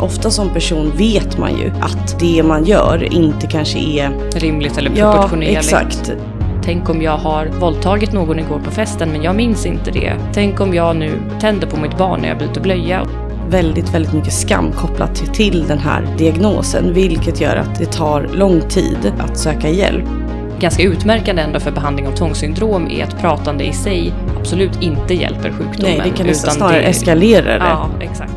Ofta som person vet man ju att det man gör inte kanske är... Rimligt eller Ja, proportionerligt. exakt. Tänk om jag har våldtagit någon igår på festen men jag minns inte det. Tänk om jag nu tänder på mitt barn när jag byter blöja. Väldigt, väldigt mycket skam kopplat till- den här diagnosen. Vilket gör att det tar lång tid att söka hjälp. Ganska utmärkande ändå för behandling av tvångssyndrom är att pratande i sig absolut inte hjälper sjukdomen. Nej, det kan utan snarare det- eskalera det. Ja, exakt.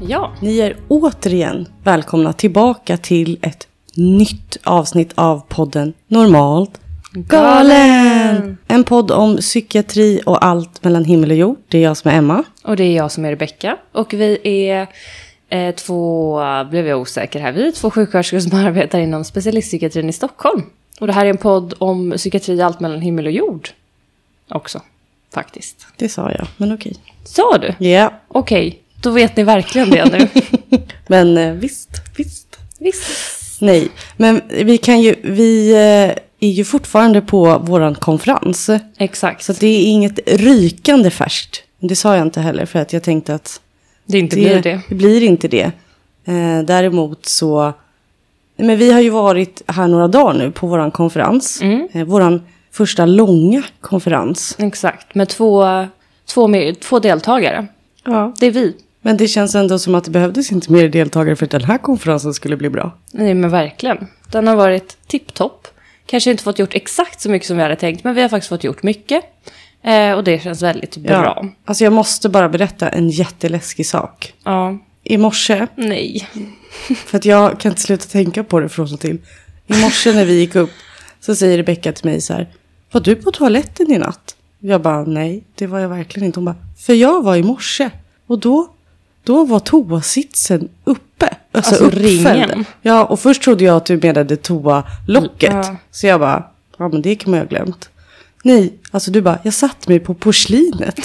Ja, Ni är återigen välkomna tillbaka till ett nytt avsnitt av podden Normalt Galen! En podd om psykiatri och allt mellan himmel och jord. Det är jag som är Emma. och det är jag som är Rebecka. Och vi är eh, två, blev jag osäker här, vi är två sjuksköterskor som arbetar inom specialistpsykiatrin i Stockholm. Och det här är en podd om psykiatri allt mellan himmel och jord. Också, faktiskt. Det sa jag, men okej. Sa du? Ja, Okej, då vet ni verkligen det nu. men eh, visst, visst. Visst. Nej, men vi kan ju, vi eh, är ju fortfarande på våran konferens. Exakt. Så det är inget rykande färskt. Det sa jag inte heller för att jag tänkte att det inte blir det. Det blir inte det. Eh, däremot så... Men vi har ju varit här några dagar nu på våran konferens. Mm. Eh, våran första långa konferens. Exakt, med två, två, med, två deltagare. Ja. Det är vi. Men det känns ändå som att det behövdes inte mer deltagare för att den här konferensen skulle bli bra. Nej men verkligen. Den har varit tipptopp. Kanske inte fått gjort exakt så mycket som vi hade tänkt, men vi har faktiskt fått gjort mycket. Eh, och det känns väldigt bra. Alltså jag måste bara berätta en jätteläskig sak. Ja. I morse, Nej. för att jag kan inte sluta tänka på det från och till. I morse när vi gick upp så säger Rebecka till mig så här. Var du på toaletten i natt? Jag bara nej, det var jag verkligen inte. Hon bara, för jag var i morse. Och då, då var toasitsen uppe. Alltså, Alltså, uppfälld. ringen. Ja, och först trodde jag att du menade toalocket. Ja. Så jag bara, ja men det kan man ju ha glömt. Nej, alltså du bara, jag satte mig på porslinet.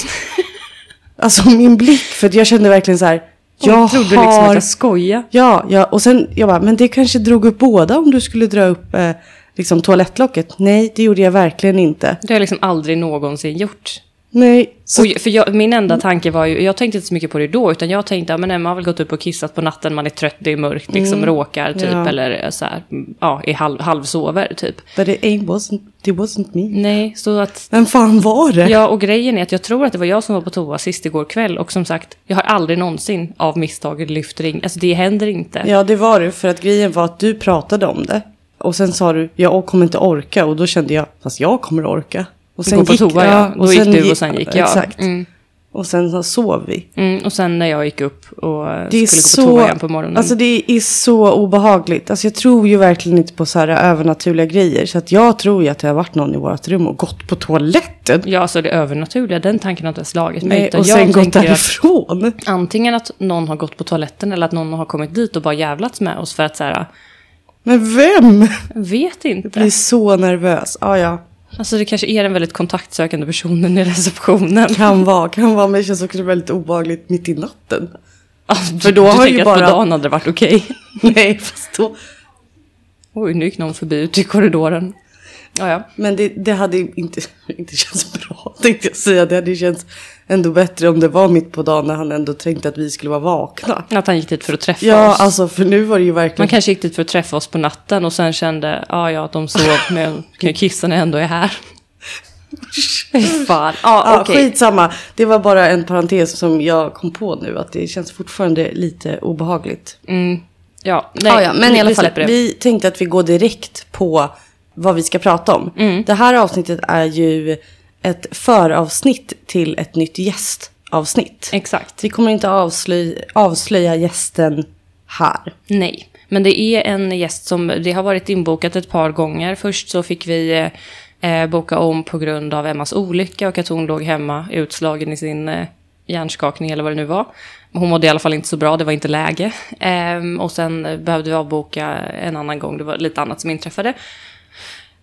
alltså min blick, för jag kände verkligen så här. Jag Jag trodde liksom att har jag skojade. Ja, ja, och sen jag bara, men det kanske drog upp båda om du skulle dra upp eh, liksom toalettlocket. Nej, det gjorde jag verkligen inte. Det har jag liksom aldrig någonsin gjort. Nej, så, Och, för jag, min enda tanke var ju, jag tänkte inte så mycket på det då, utan jag tänkte, ja men Emma har väl gått upp och kissat på natten, man är trött, det är mörkt, liksom råkar typ, Ja. eller så här, ja, är halv, halvsover typ. but it ain't wasn't, it wasn't me. Nej, så att Vem fan var det? Ja, och grejen är att jag tror att det var jag som var på toa sist igår kväll. Och som sagt, jag har aldrig någonsin av misstag lyft ring. Alltså det händer inte. Ja, det var det, för att grejen var att du pratade om det. Och sen sa du, jag kommer inte orka. Och då kände jag, fast jag kommer orka. Och Gå på toa, ja. Då gick du och sen gick jag. Exakt. Mm. Och sen så sov vi. Mm, och sen när jag gick upp och Det skulle gå på toa igen på morgonen. Alltså det är så obehagligt. Alltså jag tror ju verkligen inte på så här övernaturliga grejer. Så att jag tror ju att det har varit någon i vårt rum och gått på toaletten. Ja, alltså det övernaturliga, den tanken har inte slagit mig. Nej, utan och jag sen gått tänker att därifrån. Antingen att någon har gått på toaletten eller att någon har kommit dit och bara jävlats med oss för att så här, Men vem? jag vet Jag inte. blir så nervös. Ja, ja. Alltså det kanske är den väldigt kontaktsökande personen i receptionen. Kan vara, kan vara. Men det känns också väldigt obehagligt mitt i natten. Alltså, För då du har tänker ju att bara- på dagen hade det varit okej. Nej, fast då. Oj, nu gick någon förbi ute i korridoren. Ja, ja. Men det, det hade inte, inte känts bra, tänkte jag säga. Det hade känts ändå bättre om det var mitt på dagen när han ändå tänkte att vi skulle vara vakna. Att han gick dit för att träffa Ja, oss. alltså för nu var det ju verkligen... Man kanske gick dit för att träffa oss på natten och sen kände, ja, ja, att de sov, men kan ju kissa när jag ändå är här. Fan. Ja, Ja, okej. Skitsamma. Det var bara en parentes som jag kom på nu. Att det känns fortfarande lite obehagligt. Mm. Ja, nej, ja, ja, men i alla fall. Vi tänkte att vi går direkt på vad vi ska prata om. Mm. Det här avsnittet är ju ett föravsnitt till ett nytt gästavsnitt. Exakt. Vi kommer inte avslöja, avslöja gästen här. Nej, men det är en gäst som, det har varit inbokat ett par gånger. Först så fick vi eh, boka om på grund av Emmas olycka och att hon låg hemma utslagen i sin eh, hjärnskakning eller vad det nu var. Hon mådde i alla fall inte så bra, det var inte läge. Ehm, och sen eh, behövde vi avboka en annan gång, det var lite annat som inträffade.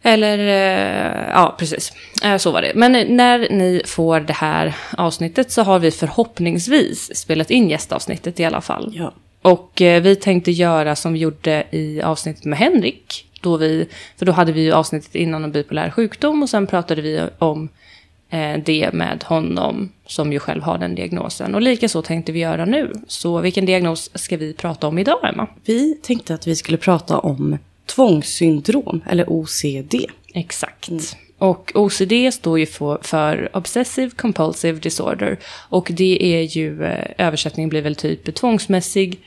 Eller, eh, ja precis. Eh, så var det. Men när ni får det här avsnittet så har vi förhoppningsvis spelat in gästavsnittet i alla fall. Ja. Och eh, vi tänkte göra som vi gjorde i avsnittet med Henrik. Då vi, för då hade vi ju avsnittet innan om bipolär sjukdom och sen pratade vi om det med honom som ju själv har den diagnosen. Och lika så tänkte vi göra nu. Så vilken diagnos ska vi prata om idag, Emma? Vi tänkte att vi skulle prata om tvångssyndrom, eller OCD. Exakt. Och OCD står ju för, för Obsessive Compulsive Disorder. Och det är ju, eh, översättningen blir väl typ tvångsmässig,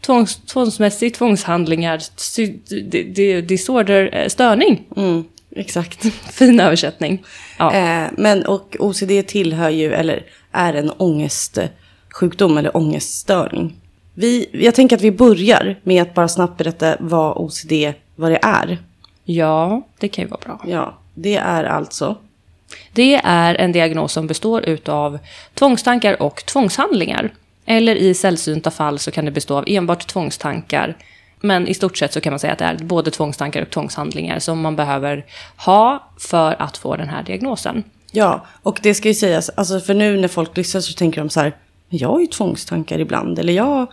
tvångs, tvångsmässig tvångshandlingar, disorder, eh, störning. Mm, exakt. Fin översättning. Ja. Eh, men och OCD tillhör ju, eller är en ångestsjukdom eller ångeststörning. Vi, jag tänker att vi börjar med att bara snabbt berätta vad OCD, vad det är. ja, det kan ju vara bra. Ja, det är alltså Det är en diagnos som består utav tvångstankar och tvångshandlingar. Eller i sällsynta fall så kan det bestå av enbart tvångstankar. Men i stort sett så kan man säga att det är både tvångstankar och tvångshandlingar som man behöver ha för att få den här diagnosen. Ja, och det ska ju sägas, alltså för nu när folk lyssnar så tänker de så här, "Men jag har ju tvångstankar ibland, eller jag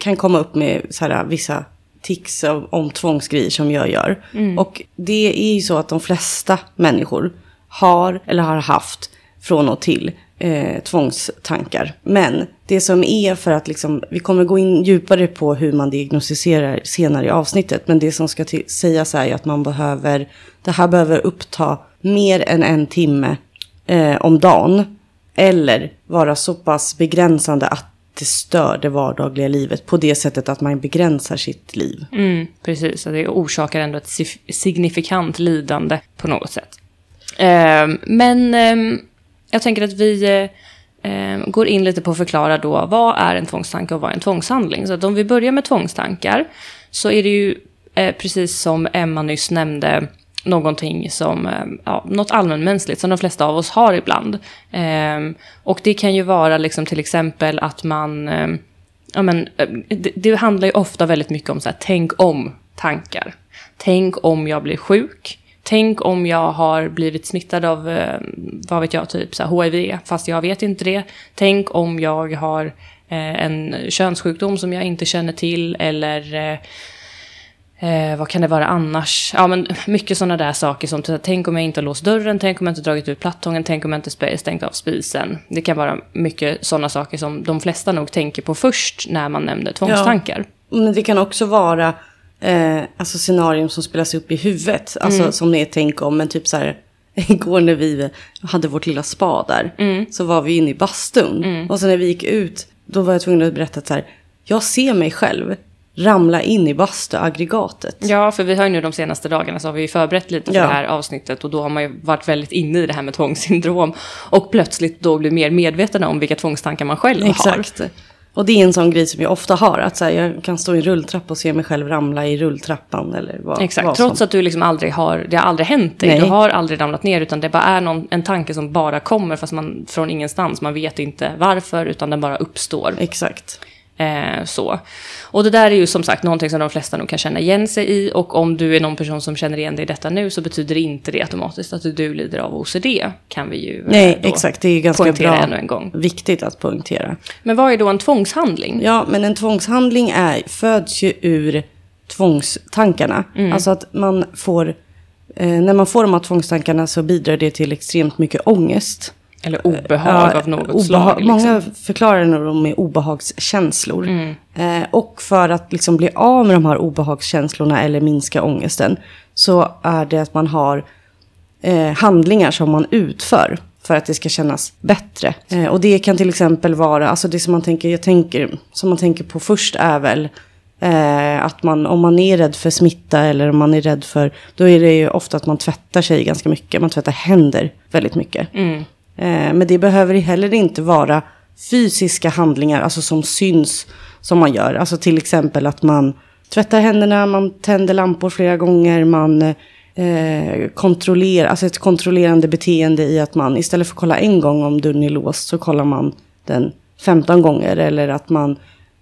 kan komma upp med så här, vissa tics av, om tvångsgrejer som jag gör. Och det är ju så att de flesta människor har eller har haft från och till eh, tvångstankar. Men det som är för att liksom, vi kommer gå in djupare på hur man diagnostiserar senare i avsnittet. Men det som ska till, sägas är ju att man behöver, det här behöver uppta mer än en timme eh, om dagen. Eller vara så pass begränsande att det stör det vardagliga livet på det sättet att man begränsar sitt liv. Mm, precis, det orsakar ändå ett signifikant lidande på något sätt. Ehm, men ehm, jag tänker att vi eh, ehm, går in lite på att förklara då vad är en tvångstanke och vad är en tvångshandling. Så att om vi börjar med tvångstankar så är det ju eh, precis som Emma nyss nämnde någonting som, eh, ja, något allmänmänskligt som de flesta av oss har ibland. Ehm, och det kan ju vara liksom till exempel att man ehm, ja, men, eh, det, det handlar ju ofta väldigt mycket om så här, tänk om-tankar. Tänk om jag blir sjuk. Tänk om jag har blivit smittad av, eh, vad vet jag, typ så här, HIV, fast jag vet inte det. Tänk om jag har en könssjukdom som jag inte känner till, eller eh, vad kan det vara annars? Ja, men mycket sådana där saker som tänk om jag inte har låst dörren, tänk om jag inte dragit ut plattången, tänk om jag inte stängt av spisen. Det kan vara mycket sådana saker som de flesta nog tänker på först när man nämner tvångstankar. Men det kan också vara eh, alltså scenarion som spelas upp i huvudet. Alltså som det är tänk om, men typ så här. Igår när vi hade vårt lilla spa där. Så var vi inne i bastun. Och sen när vi gick ut. Då var jag tvungen att berätta att så här. Jag ser mig själv ramla in i bastuaggregatet. Ja, för vi har ju nu de senaste dagarna så har vi ju förberett lite för Ja. det här avsnittet och då har man ju varit väldigt inne i det här med tvångssyndrom och plötsligt då blir mer medveten om vilka tvångstankar man själv har. Exakt. Och det är en sån grej som jag ofta har. Att så här, jag kan stå i en rulltrappa och se mig själv ramla i rulltrappan. Eller vad, Exakt, vad trots som. att du liksom aldrig har, det har aldrig hänt dig. Nej. Du har aldrig ramlat ner utan det bara är någon, en tanke som bara kommer fast man från ingenstans. Man vet inte varför utan den bara uppstår. Exakt. Eh, så. Och det där är ju som sagt någonting som de flesta nog kan känna igen sig i. Och om du är någon person som känner igen dig i detta nu så betyder inte det automatiskt att du lider av OCD. Kan vi ju eh, Nej, exakt. Det är ganska bra. ännu en gång. Viktigt att poängtera. Men vad är då en tvångshandling? Ja, men en tvångshandling är, föds ju ur tvångstankarna. Mm. Alltså att man får, eh, när man får de här tvångstankarna så bidrar det till extremt mycket ångest. Eller obehag Ja, av något obeha- slag. Liksom. Många förklarar nog dem med obehagskänslor. Mm. Eh, och för att liksom bli av med de här obehagskänslorna eller minska ångesten så är det att man har eh, handlingar som man utför för att det ska kännas bättre. Eh, och det kan till exempel vara, alltså det som man tänker, jag tänker, som man tänker på först är väl eh, att man, om man är rädd för smitta eller om man är rädd för, då är det ju ofta att man tvättar sig ganska mycket, man tvättar händer väldigt mycket. Mm. Eh, men det behöver heller inte vara fysiska handlingar, alltså som syns som man gör. Alltså till exempel att man tvättar händerna, man tänder lampor flera gånger, man eh, kontrollerar, alltså ett kontrollerande beteende i att man istället för att kolla en gång om dörren är låst så kollar man den 15 gånger. Eller att man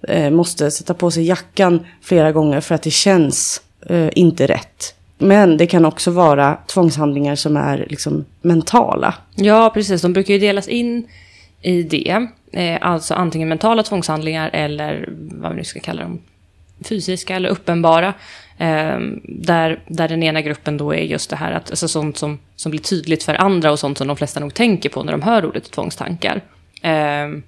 eh, måste sätta på sig jackan flera gånger för att det känns eh, inte rätt. Men det kan också vara tvångshandlingar som är liksom mentala. Ja, precis. De brukar ju delas in i det. Eh, alltså antingen mentala tvångshandlingar eller vad vi nu ska kalla dem. fysiska eller uppenbara. Ehm, där, där den ena gruppen då är just det här att, alltså sånt som, som blir tydligt för andra och sånt som de flesta nog tänker på när de hör ordet tvångstankar. Ehm,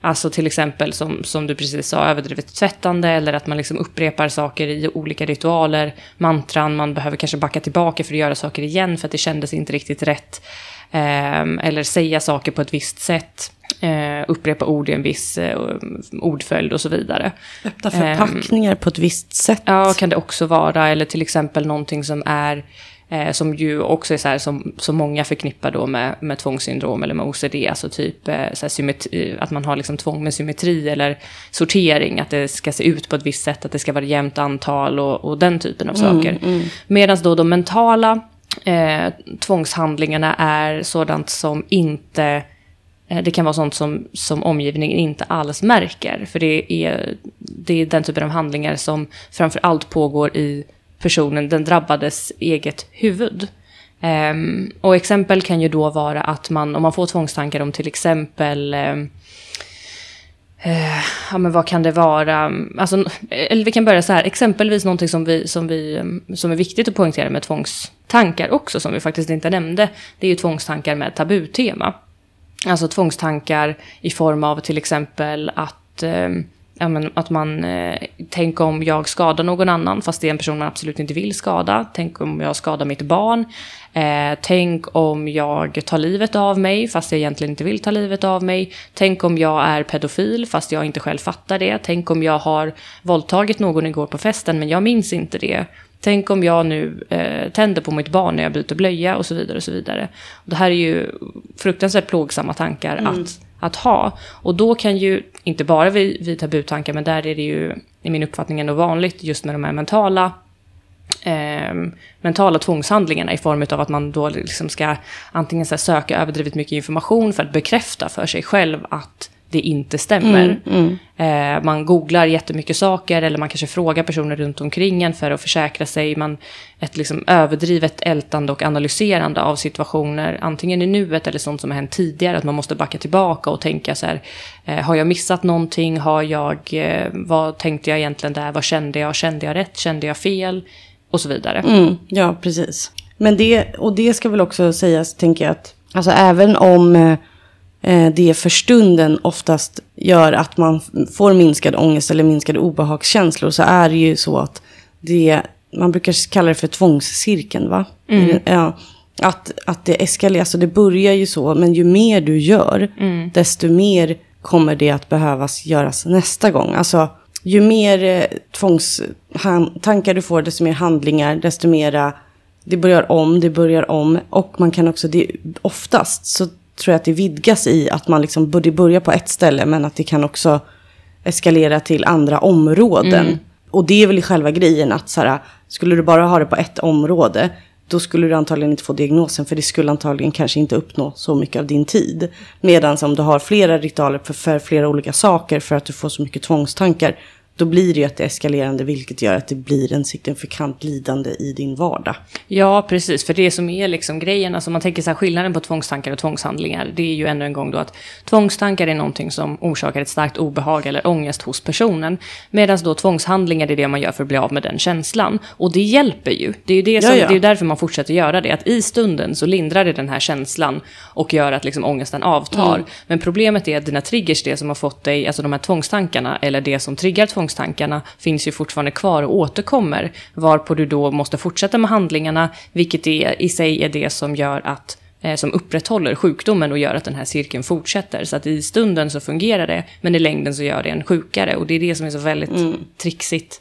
Alltså till exempel som, som du precis sa, överdrivet tvättande eller att man liksom upprepar saker i olika ritualer, mantran, man behöver kanske backa tillbaka för att göra saker igen för att det kändes inte riktigt rätt. Eh, eller säga saker på ett visst sätt, eh, upprepa ord i en viss eh, ordföljd och så vidare. Öppna förpackningar på ett visst sätt. Ja, kan det också vara. Eller till exempel någonting som är Eh, som ju också är så här som, som många förknippar då med, med tvångssyndrom eller med OCD. Alltså typ eh, så symmetri, att man har liksom tvång med symmetri eller sortering. Att det ska se ut på ett visst sätt, att det ska vara jämnt antal och, och den typen av mm, saker. Mm. Medan då de mentala eh, tvångshandlingarna är sådant som inte eh, det kan vara sånt som, som omgivningen inte alls märker. För det är, det är den typen av handlingar som framför allt pågår i personen, den drabbades eget huvud. Um, och exempel kan ju då vara att man, om man får tvångstankar om till exempel um, uh, ja, men vad kan det vara? Alltså, eller vi kan börja så här, exempelvis någonting som, vi, som, vi, som är viktigt att poängtera med tvångstankar också, som vi faktiskt inte nämnde, det är ju tvångstankar med tabutema. Alltså tvångstankar i form av till exempel att um, ja, men, att man, eh, tänk om jag skadar någon annan fast det är en person man absolut inte vill skada. Tänk om jag skadar mitt barn. Eh, tänk om jag tar livet av mig fast jag egentligen inte vill ta livet av mig. Tänk om jag är pedofil fast jag inte själv fattar det. Tänk om jag har våldtagit någon igår på festen men jag minns inte det. Tänk om jag nu eh, tänder på mitt barn när jag byter blöja och så vidare. och så vidare. Det här är ju fruktansvärt plågsamma tankar mm. att att ha. Och då kan ju, inte bara vid, vid tabutankar, men där är det ju i min uppfattning ändå vanligt just med de här mentala eh, mentala tvångshandlingarna i form av att man då liksom ska antingen så söka överdrivet mycket information för att bekräfta för sig själv att det inte stämmer. Mm, mm. Eh, man googlar jättemycket saker eller man kanske frågar personer runt omkring en för att försäkra sig. Man, ett liksom överdrivet ältande och analyserande av situationer, antingen i nuet eller sånt som har hänt tidigare. Att man måste backa tillbaka och tänka så här, eh, har jag missat någonting? Har jag, eh, vad tänkte jag egentligen där? Vad kände jag? Kände jag rätt? Kände jag fel? Och så vidare. Mm, ja, precis. Men det, och det ska väl också sägas, tänker jag, att alltså även om eh, det för stunden oftast gör att man får minskad ångest eller minskade obehagskänslor så är det ju så att det, man brukar kalla det för tvångscirkeln va? Mm. Ja, att, att det eskalerar, alltså det börjar ju så, men ju mer du gör, mm. desto mer kommer det att behövas göras nästa gång. Alltså, ju mer eh, tvångstankar du får, desto mer handlingar, desto mera det börjar om, det börjar om. Och man kan också, det, oftast så tror jag att det vidgas i att man liksom borde börja på ett ställe men att det kan också eskalera till andra områden. Mm. Och det är väl i själva grejen att så här, skulle du bara ha det på ett område då skulle du antagligen inte få diagnosen för det skulle antagligen kanske inte uppnå så mycket av din tid. Medan om du har flera ritualer för, för flera olika saker för att du får så mycket tvångstankar då blir det ju ett eskalerande vilket gör att det blir en signifikant lidande i din vardag. Ja, precis. För det som är liksom grejen, alltså man tänker så här skillnaden på tvångstankar och tvångshandlingar, det är ju ännu en gång då att tvångstankar är någonting som orsakar ett starkt obehag eller ångest hos personen. Medan då tvångshandlingar är det man gör för att bli av med den känslan. Och det hjälper ju. Det är ju det som, det är därför man fortsätter göra det. Att i stunden så lindrar det den här känslan och gör att liksom ångesten avtar. Mm. Men problemet är att dina triggers, det som har fått dig, alltså de här tvångstankarna, eller det som triggar tvångstankarna, tvångstankarna finns ju fortfarande kvar och återkommer. Varpå du då måste fortsätta med handlingarna, vilket är, i sig är det som gör att eh, som upprätthåller sjukdomen och gör att den här cirkeln fortsätter. Så att i stunden så fungerar det, men i längden så gör det en sjukare. Och det är det som är så väldigt mm. trixigt.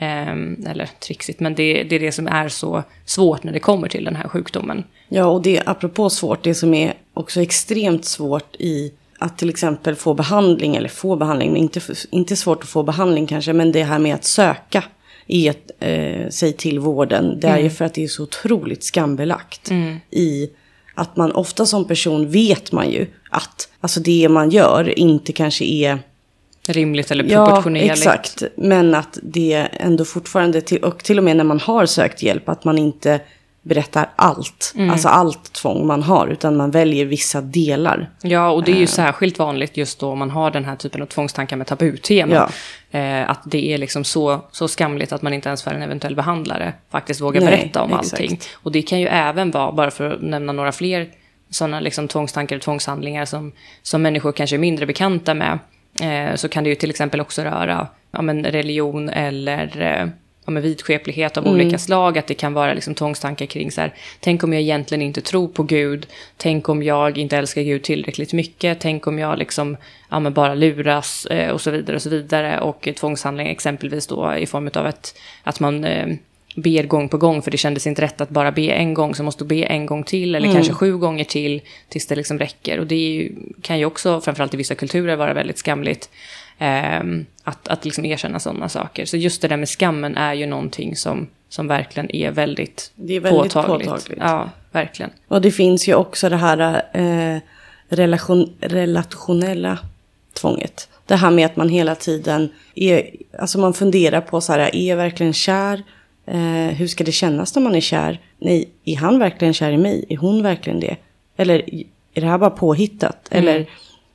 Eh, eller trixigt, men det, det, är det som är så svårt när det kommer till den här sjukdomen. Ja, och det apropå svårt, det som är också extremt svårt i att till exempel få behandling, eller få behandling, men inte, inte svårt att få behandling kanske, men det här med att söka i ett, eh, sig till vården, det är mm. ju för att det är så otroligt skambelagt. Mm. I att man ofta som person vet man ju att alltså det man gör inte kanske är rimligt eller proportionerligt. Ja, exakt. Men att det ändå fortfarande, till, och till och med när man har sökt hjälp, att man inte berättar allt. Alltså allt tvång man har. Utan man väljer vissa delar. Ja, och det är Eh. ju särskilt vanligt just då man har den här typen av tvångstankar med tabutema. Ja. Eh, att det är liksom så, så skamligt att man inte ens för en eventuell behandlare faktiskt vågar Nej, berätta om exakt. allting. Och det kan ju även vara, bara för att nämna några fler sådana liksom tvångstankar och tvångshandlingar som, som människor kanske är mindre bekanta med. Eh, så kan det ju till exempel också röra ja, men religion eller eh, ja, men vidskeplighet av olika slag. Att det kan vara liksom tvångstankar kring så här, tänk om jag egentligen inte tror på Gud. Tänk om jag inte älskar Gud tillräckligt mycket. Tänk om jag liksom, ja, men bara luras eh, och så vidare och så vidare. Och tvångshandlingar exempelvis då i form av ett, att man eh, ber gång på gång för det kändes inte rätt att bara be en gång så måste du be en gång till eller kanske sju gånger till tills det liksom räcker. Och det ju, kan ju också, framförallt i vissa kulturer, vara väldigt skamligt att, att liksom erkänna sådana saker. Så just det där med skammen är ju någonting som, som verkligen är väldigt, Det är väldigt påtagligt. påtagligt. Ja, verkligen. Och det finns ju också det här eh, relation, relationella tvånget. Det här med att man hela tiden är, alltså man funderar på så här, är jag verkligen kär? Eh, hur ska det kännas när man är kär? Nej, är han verkligen kär i mig? Är hon verkligen det? Eller är det här bara påhittat? Eller,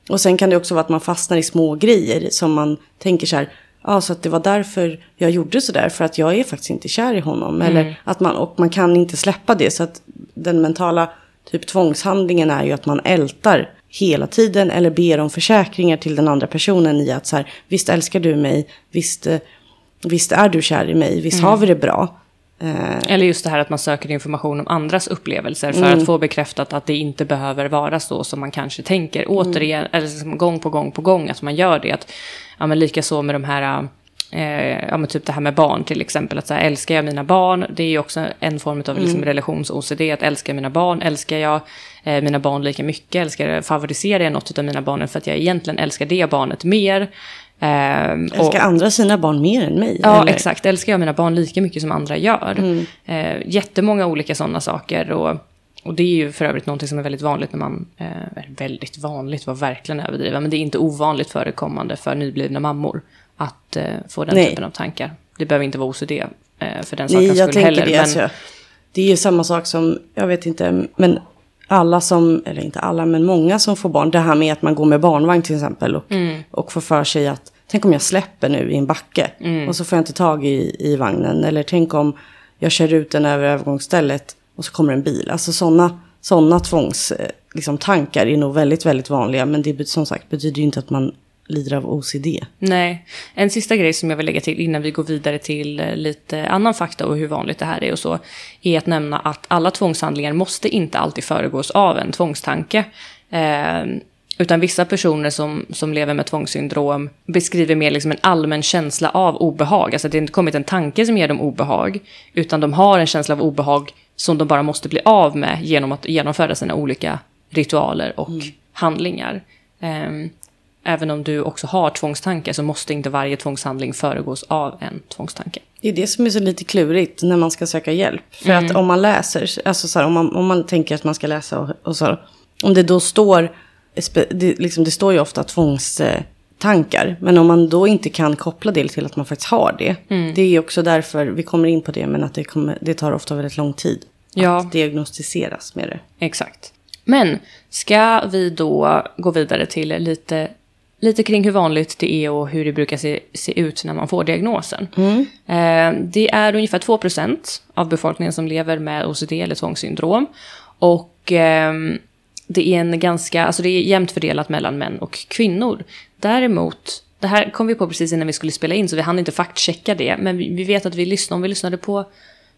och sen kan det också vara att man fastnar i små grejer som man tänker så här, ja så att det var därför jag gjorde så där, för att jag är faktiskt inte kär i honom. Eller att man, och man kan inte släppa det, så att den mentala typ tvångshandlingen är ju att man ältar hela tiden eller ber om försäkringar till den andra personen i att så här, visst älskar du mig, visst, eh, visst är du kär i mig, visst har vi det bra. Eh, Eller just det här att man söker information om andras upplevelser för Mm. att få bekräftat att det inte behöver vara så som man kanske tänker. Återigen, eller liksom gång på gång på gång att man gör det. Att, ja, men lika så med de här, eh, ja, men typ det här med barn till exempel. Att så här, älskar jag mina barn? Det är ju också en form av liksom, Mm. relations-OCD. Att älska mina barn? Älskar jag eh, mina barn lika mycket? Älskar, favoriserar jag något av mina barn för att jag egentligen älskar det barnet mer? Ehm, och- älskar andra sina barn mer än mig? Ja, eller? exakt. Älskar jag mina barn lika mycket som andra gör. Mm. Eh, jättemånga olika sådana saker. Och, och det är ju för övrigt någonting som är väldigt vanligt när man... Eh, väldigt vanligt var verkligen överdriva. Men det är inte ovanligt förekommande för nyblivna mammor att eh, få den Nej. typen av tankar. Det behöver inte vara OCD eh, för den sakens jag skull heller. det. men, Alltså, det är ju samma sak som, jag vet inte, men alla som, eller inte alla, men många som får barn. Det här med att man går med barnvagn till exempel och, Mm. och får för sig att, tänk om jag släpper nu i en backe Mm. och så får jag inte tag i, i vagnen. Eller tänk om jag kör ut den över övergångsstället och så kommer en bil. Alltså sådana såna tvångs, eh, liksom, tankar är nog väldigt, väldigt vanliga. Men det som sagt betyder ju inte att man lider av OCD. Nej. En sista grej som jag vill lägga till innan vi går vidare till eh, lite annan fakta och hur vanligt det här är och så, är att nämna att alla tvångshandlingar måste inte alltid föregås av en tvångstanke. Eh, utan vissa personer som, som lever med tvångssyndrom beskriver mer liksom en allmän känsla av obehag. Alltså det inte kommit en tanke som ger dem obehag, utan de har en känsla av obehag som de bara måste bli av med genom att genomföra sina olika ritualer och handlingar. Ehm, Även om du också har tvångstankar så måste inte varje tvångshandling föregås av en tvångstanke. Det är det som är så lite klurigt när man ska söka hjälp. För Mm. att om man läser, alltså så här, om, man, om man tänker att man ska läsa och, och så. Om det då står, det, liksom, det står ju ofta tvångstankar. Men om man då inte kan koppla det till att man faktiskt har det. Mm. Det är också därför, vi kommer in på det, men att det, kommer, det tar ofta väldigt lång tid. Ja. Att diagnostiseras med det. Exakt. Men ska vi då gå vidare till lite, lite kring hur vanligt det är och hur det brukar se, se ut när man får diagnosen. Eh, det är ungefär 2% av befolkningen som lever med OCD eller tvångssyndrom. Och ehm, det är en ganska, alltså det är jämnt fördelat mellan män och kvinnor. Däremot, det här kom vi på precis innan vi skulle spela in så vi hann inte faktchecka det. Men vi, vi vet att vi lyssnade, om vi lyssnade på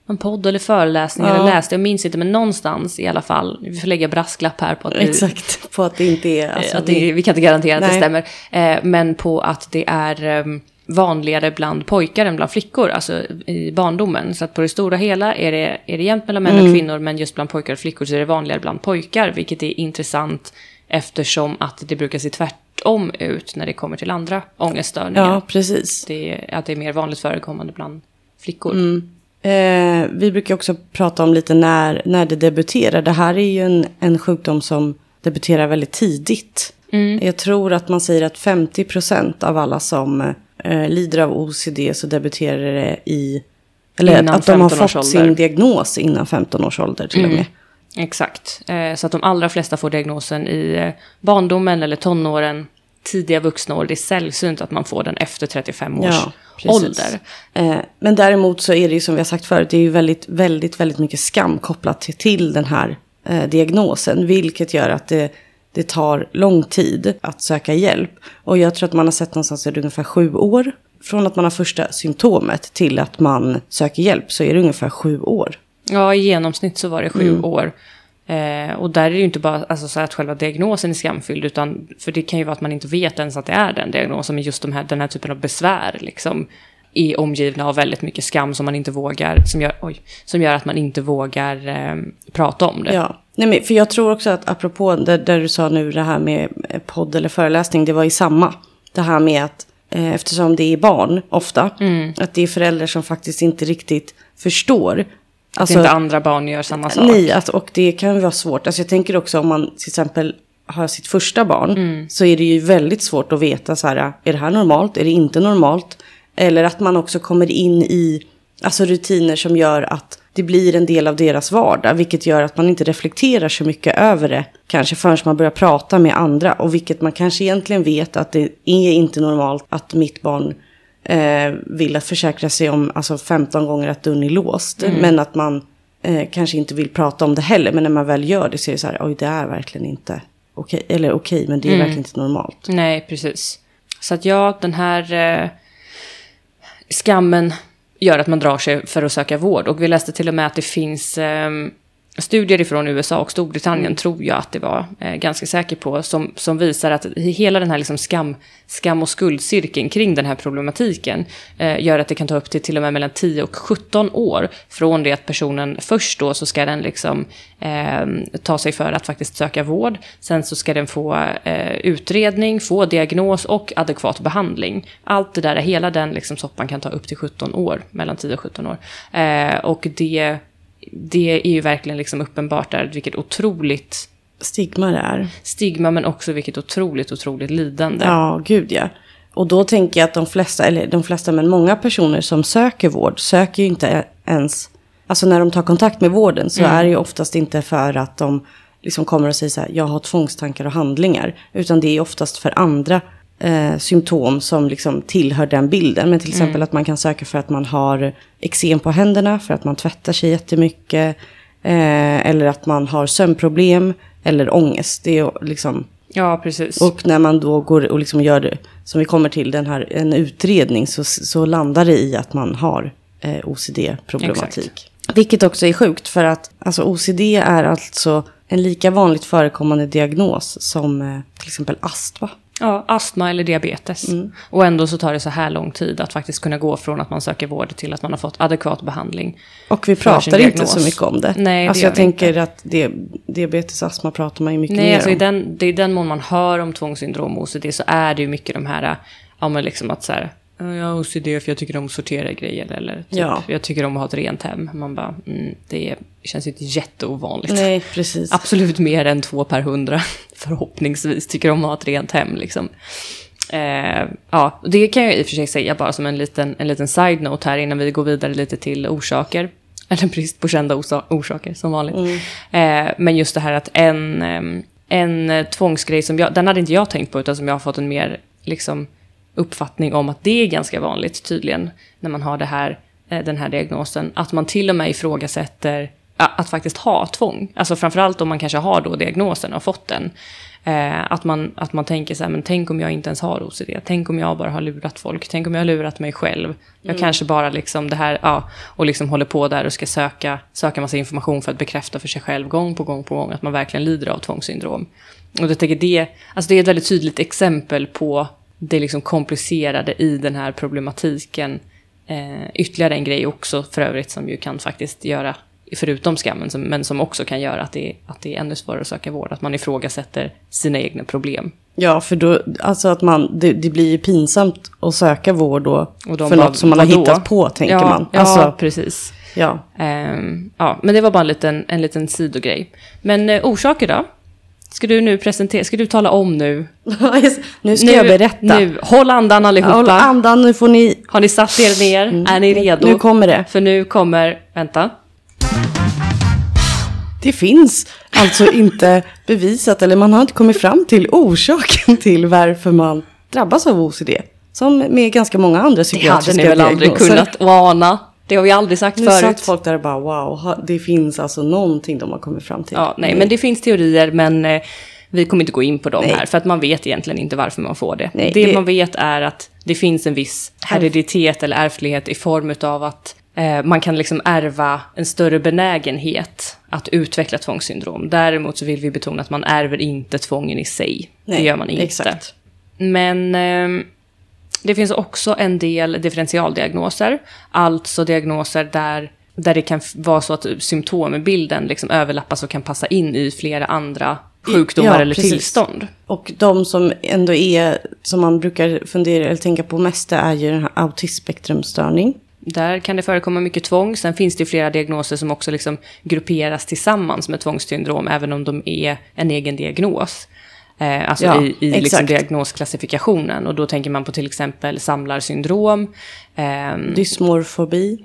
en podd eller föreläsning Ja. eller läste, jag minns inte, men någonstans i alla fall. Vi får lägga brasklapp här på att, vi, Exakt, på att det inte är... Alltså, att det, vi kan inte garantera att det Nej. stämmer. Eh, men på att det är eh, vanligare bland pojkar än bland flickor, alltså i barndomen. Så att på det stora hela är det, är det jämnt mellan män och kvinnor, men just bland pojkar och flickor så är det vanligare bland pojkar, vilket är intressant eftersom att det brukar se tvärtom ut när det kommer till andra ångeststörningar. ja, precis. Det att det är mer vanligt förekommande bland flickor. Eh, vi brukar också prata om lite när, när det debuterar. Det här är ju en, en sjukdom som debuterar väldigt tidigt. Jag tror att man säger att 50% av alla som eh, lider av OCD så debuterar det i Eller Innan att de har 15 års fått ålder. Mm. sin diagnos innan 15 års ålder till och med. Exakt. Eh, Så att de allra flesta får diagnosen i eh, barndomen eller tonåren, tidiga vuxna år. Det är sällsynt att man får den efter 35 års Ja, ålder. Eh, men däremot så är det ju som vi har sagt förut, det är ju väldigt, väldigt, väldigt mycket skam kopplat till, till den här eh, diagnosen. Vilket gör att det, det tar lång tid att söka hjälp. Och jag tror att man har sett någonstans i ungefär sju år. Från att man har första symptomet till att man söker hjälp så är det ungefär sju år. Ja, i genomsnitt så var det sju år. Eh, och där är det ju inte bara alltså, så att själva diagnosen är skamfylld, utan för det kan ju vara att man inte vet ens att det är den diagnosen, men just de här, den här typen av besvär liksom är omgivna av väldigt mycket skam som man inte vågar, som gör, oj, som gör att man inte vågar eh, prata om det. Ja, Nej, men för jag tror också att apropå det där du sa nu det här med eh, podd eller föreläsning, det var i samma. Det här med att eh, eftersom det är barn ofta, att det är föräldrar som faktiskt inte riktigt förstår. Att Alltså, inte andra barn gör samma sak. nej, att, och det kan vara svårt. Alltså jag tänker också om man till exempel har sitt första barn, Mm. så är det ju väldigt svårt att veta så här, är det här normalt, är det inte normalt? Eller att man också kommer in i alltså rutiner som gör att det blir en del av deras vardag, vilket gör att man inte reflekterar så mycket över det, kanske förrän man börjar prata med andra, och vilket man kanske egentligen vet att det är inte normalt att mitt barn eh, vill att försäkra sig om alltså 15 gånger att dörren är låst, men att man eh, kanske inte vill prata om det heller, men när man väl gör det så är det så här, oj det är verkligen inte okej, eller okej, men det är verkligen inte normalt. Nej, precis. Så att ja, den här eh, skammen gör att man drar sig för att söka vård. Och vi läste till och med att det finns eh, studier ifrån USA och Storbritannien, tror jag att det var, eh, ganska säker på, som, som visar att hela den här liksom skam, skam och skuldcirkeln kring den här problematiken eh, gör att det kan ta upp till till och med mellan 10 och 17 år från det att personen först då så ska den liksom eh, ta sig för att faktiskt söka vård. Sen så ska den få eh, utredning, få diagnos och adekvat behandling. Allt det där, hela den liksom soppan kan ta upp till 17 år, mellan 10 och 17 år. Eh, och det, det är ju verkligen liksom uppenbart där vilket otroligt Stigma det är. stigma men också vilket otroligt, otroligt lidande. Ja, gud ja. Och då tänker jag att de flesta, eller de flesta, men många personer som söker vård söker ju inte ens, alltså när de tar kontakt med vården så är det ju oftast inte för att de liksom kommer och säger så här, jag har tvångstankar och handlingar, utan det är oftast för andra eh, symptom som liksom tillhör den bilden. Men till exempel att man kan söka för att man har eksem på händerna, för att man tvättar sig jättemycket, eh, eller att man har sömnproblem, eller ångest. Det är liksom Ja, precis. och när man då går och liksom gör det, som vi kommer till, den här, en utredning, så, så landar det i att man har eh, OCD-problematik. Vilket också är sjukt, för att alltså, OCD är alltså en lika vanligt förekommande diagnos som eh, till exempel astma. Ja, astma eller diabetes. Mm. Och ändå så tar det så här lång tid att faktiskt kunna gå från att man söker vård till att man har fått adekvat behandling. Och vi pratar inte så mycket om det. Nej, det alltså jag tänker att det, diabetes och astma pratar man ju mycket Nej, mer alltså i om. den, det är i den mån man hör om tvångssyndrom och OCD så är det ju mycket de här, ja men liksom att så här, "Ja, jag har OCD för jag tycker om att sortera grejer eller typ, Ja. jag tycker om att ha ett rent hem. Man bara, mm, det känns inte jätteovanligt. Nej, precis. Absolut mer än två per hundra, förhoppningsvis, tycker om att ha ett rent hem. Liksom. Eh, ja, det kan jag i och för sig säga bara som en liten, en liten side-note här innan vi går vidare lite till orsaker. Eller brist på kända orsa- orsaker, som vanligt. Eh, men just det här att en, en eh, tvångsgrej som jag, den hade inte jag tänkt på, utan som jag har fått en mer liksom, uppfattning om att det är ganska vanligt tydligen, när man har det här, eh, den här diagnosen, att man till och med ifrågasätter att faktiskt ha tvång. Alltså framförallt om man kanske har då diagnosen och fått den. Eh, att, man, att man tänker så här, men tänk om jag inte ens har OCD. Tänk om jag bara har lurat folk. Tänk om jag har lurat mig själv. Jag kanske bara liksom det här, ja, och liksom håller på där och ska söka, söka massa information för att bekräfta för sig själv gång på gång på gång att man verkligen lider av tvångssyndrom. Och jag tänker det, alltså det är ett väldigt tydligt exempel på det liksom komplicerade i den här problematiken. Eh, ytterligare en grej också för övrigt som ju kan faktiskt göra, förutom skammen, som, men som också kan göra att det, att det är ännu svårare att söka vård, att man ifrågasätter sina egna problem. Ja, för då, alltså att man, det, det blir ju pinsamt att söka vård då, för bara, något som man har hittat på, tänker ja, man. Ja, Alltså, precis. ja. Ehm, ja, men det var bara en liten, en liten sidogrej. Men eh, orsaker då? Ska du nu presentera, ska du tala om nu? nu ska jag berätta. Nu, håll andan allihopa. Håll andan, nu får ni... Har ni satt er ner? Mm. Är ni redo? Nu kommer det. För nu kommer, vänta. Det finns alltså inte bevisat, eller man har inte kommit fram till orsaken till varför man drabbas av OCD. Som med ganska många andra psykiatriska diagnoser. Det hade ni väl aldrig kunnat ana? Det har vi aldrig sagt nu förut. Nu satt folk där och bara wow, det finns alltså någonting de har kommit fram till. Ja, nej, men det finns teorier, men eh, vi kommer inte gå in på dem nej. här, för att man vet egentligen inte varför man får det. Nej, det, det man vet är att det finns en viss hereditet eller ärftlighet i form av att eh, man kan liksom ärva en större benägenhet att utveckla tvångssyndrom. Däremot så vill vi betona att man ärver inte tvången i sig. Nej, det gör man inte. Exakt. Men eh, det finns också en del differentialdiagnoser, alltså diagnoser där, där det kan vara så att symptombilden liksom överlappas och kan passa in i flera andra sjukdomar ja, eller precis. tillstånd. Och de som ändå är, som man brukar fundera eller tänka på mest, är ju den här autismspektrumstörning. Där kan det förekomma mycket tvång. Sen finns det flera diagnoser som också liksom grupperas tillsammans med tvångssyndrom, även om de är en egen diagnos. Eh, alltså ja, i, i liksom diagnosklassifikationen. Och då tänker man på till exempel samlarsyndrom. Eh, Dysmorfobi.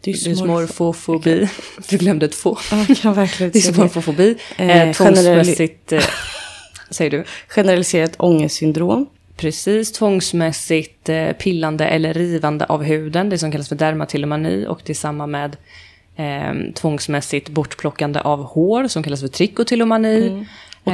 Dysmorfofobi. Du glömde ett få. Ja, kan verkligen Dysmorfofobi. Eh, tvångsmässigt... Eh, säger du? Generaliserat ångestsyndrom. Precis, tvångsmässigt eh, pillande eller rivande av huden, det som kallas för dermatillomani och det är samma med eh, tvångsmässigt bortplockande av hår som kallas för trikotillomani. Mm.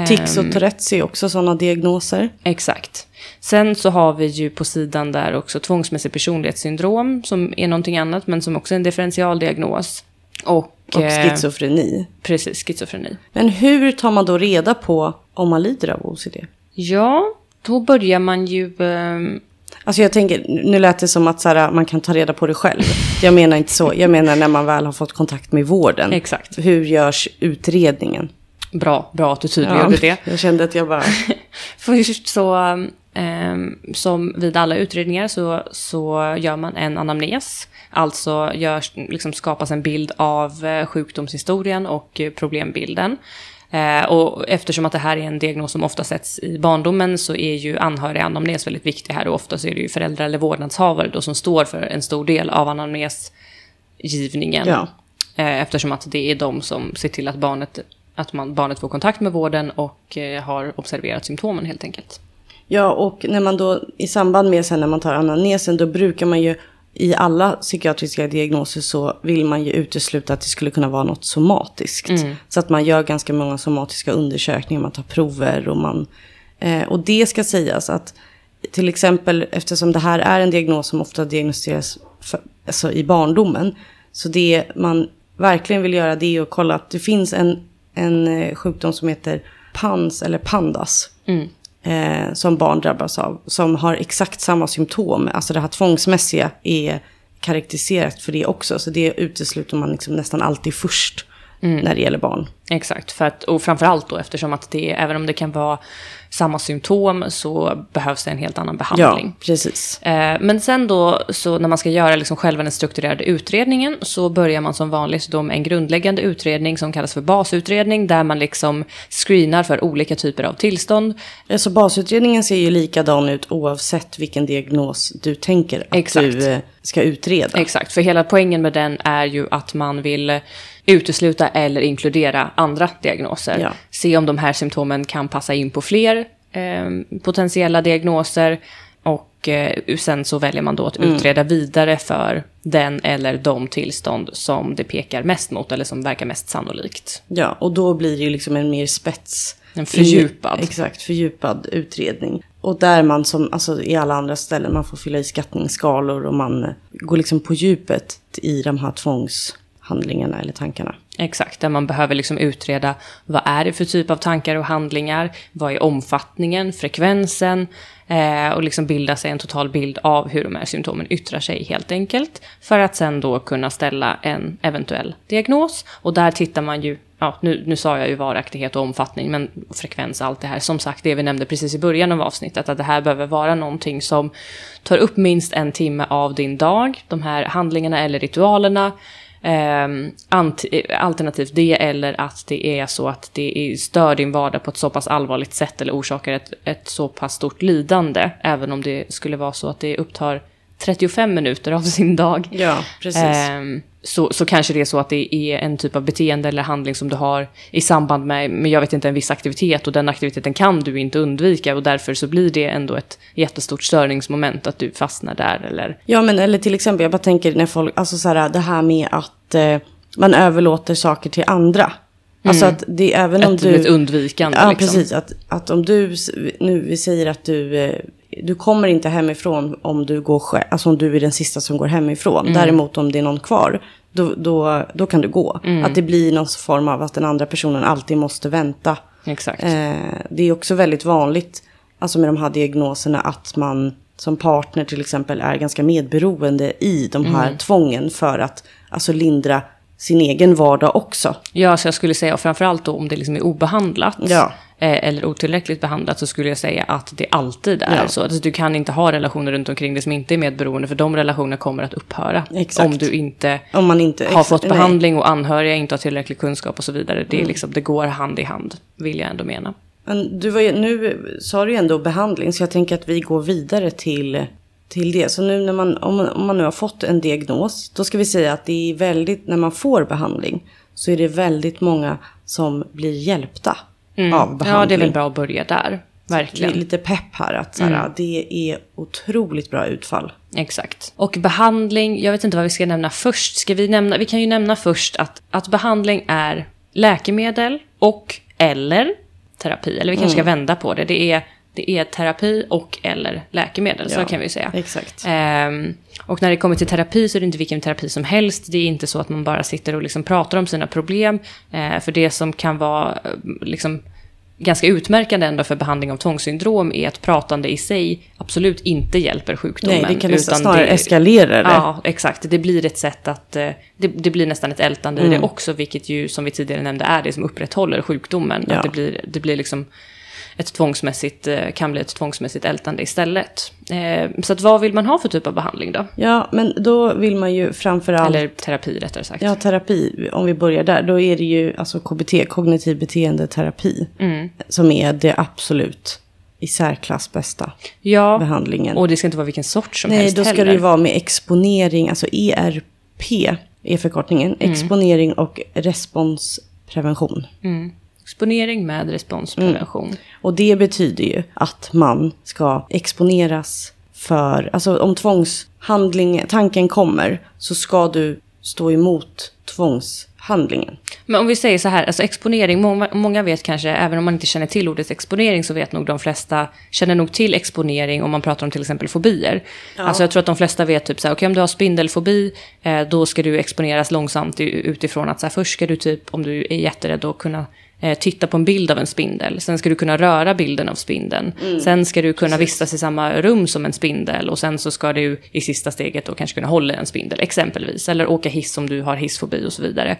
Och tics och ehm. Tourettes är också sådana diagnoser. Exakt. Sen så har vi ju på sidan där också tvångsmässig personlighetssyndrom som är någonting annat men som också är en differentialdiagnos. Och, och eh, schizofreni. Eh, precis, schizofreni. Men hur tar man då reda på om man lider av OCD? Ja, då börjar man ju... Eh, Alltså jag tänker, nu lät det som att så här, man kan ta reda på det själv. Jag menar inte så. Jag menar när man väl har fått kontakt med vården. Exakt. Hur görs utredningen? Bra, bra att du tydliggjorde ja, det. Jag kände att jag bara... Först så, eh, som vid alla utredningar så, så gör man en anamnes. Alltså görs, liksom skapas en bild av eh, sjukdomshistorien och problembilden. Eh, och eftersom att det här är en diagnos som ofta sätts i barndomen så är ju anhöriganamnes väldigt viktig här och ofta så är det ju föräldrar eller vårdnadshavare då som står för en stor del av anamnesgivningen. Ja. Eh, eftersom att det är de som ser till att barnet att man, barnet får kontakt med vården och eh, har observerat symptomen helt enkelt. Ja, och när man då i samband med sen när man tar anamnesen, då brukar man ju i alla psykiatriska diagnoser så vill man ju utesluta att det skulle kunna vara något somatiskt. Mm. Så att man gör ganska många somatiska undersökningar, man tar prover och man... Eh, och det ska sägas att till exempel eftersom det här är en diagnos som ofta diagnostiseras för, alltså i barndomen. Så det man verkligen vill göra det är att kolla att det finns en en eh, sjukdom som heter PANS eller PANDAS. Mm. Eh, som barn drabbas av. Som har exakt samma symptom. Alltså det här tvångsmässiga är karaktäriserat för det också. Så det utesluter man liksom nästan alltid först. Mm. När det gäller barn. Exakt, för att, och framförallt då eftersom att det, även om det kan vara samma symptom så behövs det en helt annan behandling. Ja, precis. Eh, men sen då, så när man ska göra liksom själva den strukturerade utredningen så börjar man som vanligt då med en grundläggande utredning som kallas för basutredning där man liksom screenar för olika typer av tillstånd. Alltså basutredningen ser ju likadan ut oavsett vilken diagnos du tänker att Exakt. du eh, ska utreda. Exakt, för hela poängen med den är ju att man vill utesluta eller inkludera andra diagnoser. Ja. Se om de här symptomen kan passa in på fler eh, potentiella diagnoser. Och eh, sen så väljer man då att mm. utreda vidare för den eller de tillstånd som det pekar mest mot eller som verkar mest sannolikt. Ja, och då blir det ju liksom en mer spets. En fördjupad. Exakt, fördjupad utredning. Och där man som alltså i alla andra ställen, man får fylla i skattningsskalor och man går liksom på djupet i de här tvångs handlingarna eller tankarna. Exakt, där man behöver liksom utreda vad är det för typ av tankar och handlingar, vad är omfattningen, frekvensen eh, och liksom bilda sig en total bild av hur de här symptomen yttrar sig helt enkelt. För att sen då kunna ställa en eventuell diagnos. Och där tittar man ju, ja nu, nu sa jag ju varaktighet och omfattning, men frekvens och allt det här. Som sagt, det vi nämnde precis i början av avsnittet, att det här behöver vara någonting som tar upp minst en timme av din dag. De här handlingarna eller ritualerna alternativt det eller att det är så att det stör din vardag på ett så pass allvarligt sätt eller orsakar ett, ett så pass stort lidande. Även om det skulle vara så att det upptar 35 minuter av sin dag. Ja, precis. Så, så kanske det är så att det är en typ av beteende eller handling som du har i samband med, med, jag vet inte, en viss aktivitet och den aktiviteten kan du inte undvika och därför så blir det ändå ett jättestort störningsmoment att du fastnar där eller... Ja, men eller till exempel, jag bara tänker när folk, alltså så här, det här med att eh, man överlåter saker till andra. Alltså att det är även om Ett, du... ett undvikande Ja, liksom. precis. Att, att om du, nu vi säger att du, eh, du kommer inte hemifrån om du går alltså om du är den sista som går hemifrån. Mm. Däremot om det är någon kvar, då, då, då kan du gå. Mm. Att det blir någon form av att den andra personen alltid måste vänta. Exakt. Eh, det är också väldigt vanligt, alltså med de här diagnoserna, att man som partner till exempel är ganska medberoende i de här Mm. tvången för att alltså lindra sin egen vardag också. Ja, så jag skulle säga, och framförallt då om det liksom är obehandlat. Ja. eh, Eller otillräckligt behandlat så skulle jag säga att det alltid är Ja. så. Att du kan inte ha relationer runt omkring dig som inte är medberoende för de relationerna kommer att upphöra. Exakt. Om du inte Om man inte... har fått nej. Mm. behandling och anhöriga inte har tillräcklig kunskap och så vidare. Det, är liksom, det går hand i hand, vill jag ändå mena. Men du var nu sa du ju ändå behandling, så jag tänker att vi går vidare till, till det. Så nu när man, om, man, om man nu har fått en diagnos, då ska vi säga att det är väldigt, när man får behandling, så är det väldigt många som blir hjälpta av behandling. Mm. Ja, det är väl bra att börja där. Det är Verkligen. lite pepp här, att så här, det är otroligt bra utfall. Exakt. Och behandling, jag vet inte vad vi ska nämna först. Ska vi nämna, vi kan ju nämna först att, att behandling är läkemedel och eller terapi. Eller vi kanske ska vända på det. Det är, det är terapi och eller läkemedel, så Ja, kan vi säga. Exakt. Ehm, och när det kommer till terapi så är det inte vilken terapi som helst. Det är inte så att man bara sitter och liksom pratar om sina problem. Eh, för det som kan vara eh, liksom, ganska utmärkande ändå för behandling av tvångssyndrom är att pratande i sig absolut inte hjälper sjukdomen. Nej, det kan nästan snarare det- eskalera det. Ja, exakt. Det blir ett sätt att... eh, Det, det blir nästan ett ältande i Mm. det också, vilket ju som vi tidigare nämnde är det som upprätthåller sjukdomen. Ja. Att det blir, det blir liksom ett tvångsmässigt, eh, kan bli ett tvångsmässigt ältande istället. Eh, Så att vad vill man ha för typ av behandling då? Ja, men då vill man ju framförallt... Eller terapi rättare sagt. Ja, terapi, om vi börjar där, då är det ju alltså KBT, kognitiv beteendeterapi, Mm. som är det absolut i särklass bästa ja behandlingen. och det ska inte vara vilken sort som Nej, helst då ska heller. det ju vara med exponering, alltså ERP är förkortningen, Mm. exponering och responsprevention. Exponering med responsprevention. Och det betyder ju att man ska exponeras för, alltså om tvångshandling, tanken kommer, så ska du stå emot tvångshandlingen. Men om vi säger så här, alltså exponering, många, många vet kanske, även om man inte känner till ordet exponering, så vet nog de flesta, känner nog till exponering om man pratar om till exempel fobier. Alltså jag tror att de flesta vet typ så här, okej om du har spindelfobi, eh, då ska du exponeras långsamt utifrån att så här, först ska du typ, om du är jätterädd, då kunna eh, titta på en bild av en spindel. Sen ska du kunna röra bilden av spindeln. Sen ska du kunna vistas i samma rum som en spindel. Och sen så ska du i sista steget då kanske kunna hålla en spindel, exempelvis. Eller åka hiss om du har hissfobi och så vidare.